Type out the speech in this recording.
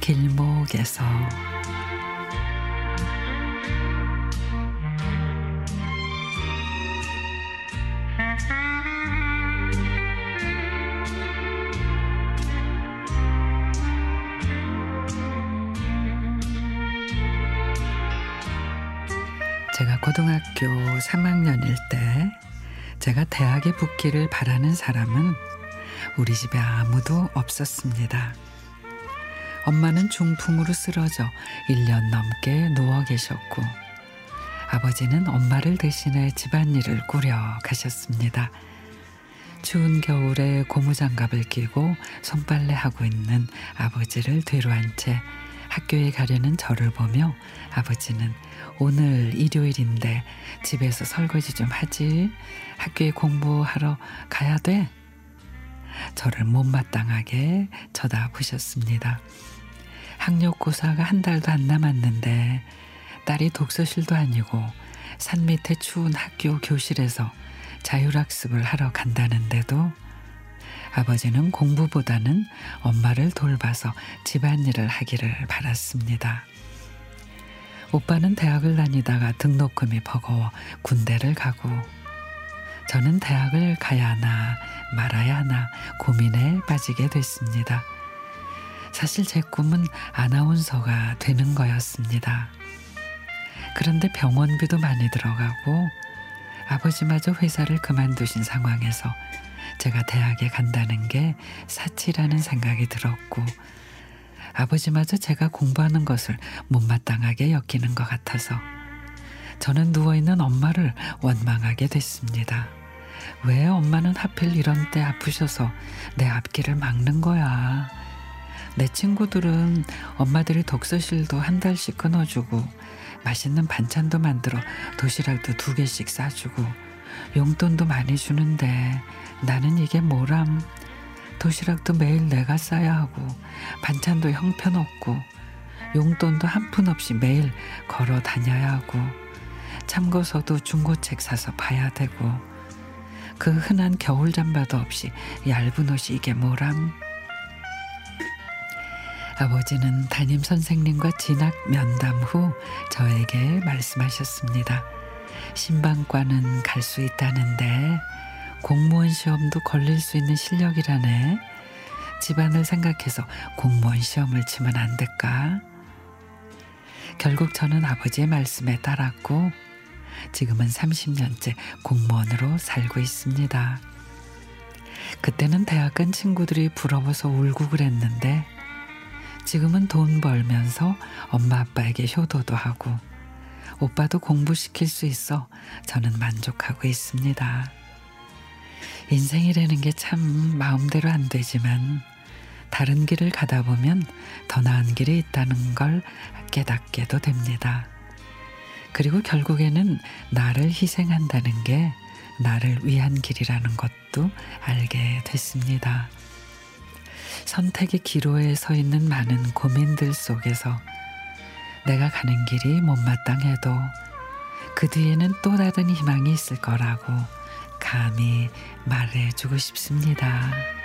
길목에서 제가 고등학교 3학년일 때 제가 대학에 붙기를 바라는 사람은 우리 집에 아무도 없었습니다. 엄마는 중풍으로 쓰러져 1년 넘게 누워 계셨고 아버지는 엄마를 대신해 집안일을 꾸려 가셨습니다. 추운 겨울에 고무장갑을 끼고 손빨래하고 있는 아버지를 뒤로 한 채 학교에 가려는 저를 보며 아버지는 오늘 일요일인데 집에서 설거지 좀 하지. 학교에 공부하러 가야 돼. 저를 못마땅하게 쳐다보셨습니다. 학력고사가 한 달도 안 남았는데 딸이 독서실도 아니고 산 밑에 추운 학교 교실에서 자율학습을 하러 간다는데도 아버지는 공부보다는 엄마를 돌봐서 집안일을 하기를 바랐습니다. 오빠는 대학을 다니다가 등록금이 버거워 군대를 가고 저는 대학을 가야 하나 말아야 하나 고민에 빠지게 됐습니다. 사실 제 꿈은 아나운서가 되는 거였습니다. 그런데 병원비도 많이 들어가고 아버지마저 회사를 그만두신 상황에서 제가 대학에 간다는 게 사치라는 생각이 들었고 아버지마저 제가 공부하는 것을 못마땅하게 여기는 것 같아서 저는 누워있는 엄마를 원망하게 됐습니다. 왜 엄마는 하필 이런 때 아프셔서 내 앞길을 막는 거야. 내 친구들은 엄마들이 독서실도 한 달씩 끊어주고 맛있는 반찬도 만들어 도시락도 두 개씩 싸주고 용돈도 많이 주는데 나는 이게 뭐람. 도시락도 매일 내가 싸야 하고 반찬도 형편없고 용돈도 한 푼 없이 매일 걸어 다녀야 하고 참고서도 중고책 사서 봐야 되고 그 흔한 겨울 잠바도 없이 얇은 옷이 이게 뭐람 아버지는 담임 선생님과 진학 면담 후 저에게 말씀하셨습니다. 신방과는 갈 수 있다는데 공무원 시험도 걸릴 수 있는 실력이라네. 집안을 생각해서 공무원 시험을 치면 안 될까? 결국 저는 아버지의 말씀에 따랐고 지금은 30년째 공무원으로 살고 있습니다. 그때는 대학 간 친구들이 부러워서 울고 그랬는데 지금은 돈 벌면서 엄마 아빠에게 효도도 하고 오빠도 공부시킬 수 있어 저는 만족하고 있습니다. 인생이라는 게 참 마음대로 안 되지만 다른 길을 가다 보면 더 나은 길이 있다는 걸 깨닫게도 됩니다. 그리고 결국에는 나를 희생한다는 게 나를 위한 길이라는 것도 알게 됐습니다. 선택의 기로에 서 있는 많은 고민들 속에서 내가 가는 길이 못마땅해도 그 뒤에는 또 다른 희망이 있을 거라고 감히 말해주고 싶습니다.